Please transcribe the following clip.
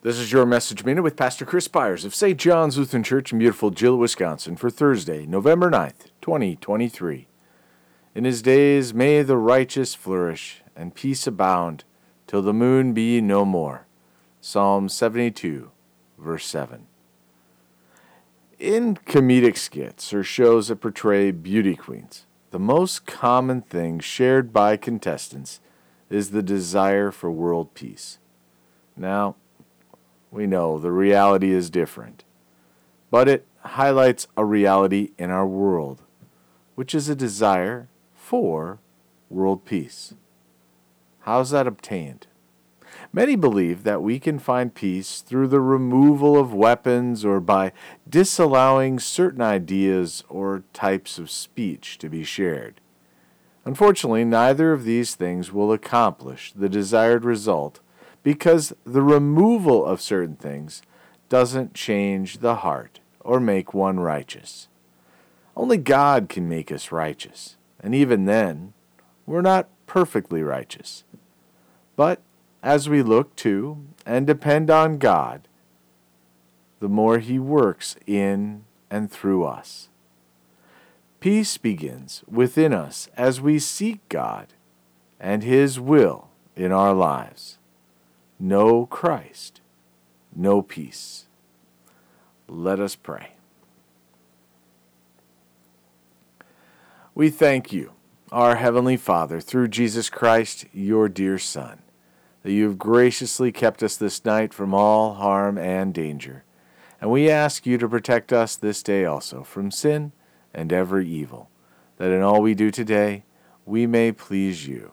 This is your message minute with Pastor Chris Byars of St. John's Lutheran Church in beautiful Gillett, Wisconsin for Thursday, November 9th, 2023. In his days may the righteous flourish and peace abound till the moon be no more. Psalm 72, verse 7. In comedic skits or shows that portray beauty queens, the most common thing shared by contestants is the desire for world peace. Now, we know the reality is different, but it highlights a reality in our world, which is a desire for world peace. How's that obtained? Many believe that we can find peace through the removal of weapons or by disallowing certain ideas or types of speech to be shared. Unfortunately, neither of these things will accomplish the desired result because the removal of certain things doesn't change the heart or make one righteous. Only God can make us righteous, and even then, we're not perfectly righteous. But as we look to and depend on God, the more He works in and through us. Peace begins within us as we seek God and His will in our lives. No Christ, no peace. Let us pray. We thank you, our Heavenly Father, through Jesus Christ, your dear Son, that you have graciously kept us this night from all harm and danger. And we ask you to protect us this day also from sin and every evil, that in all we do today we may please you.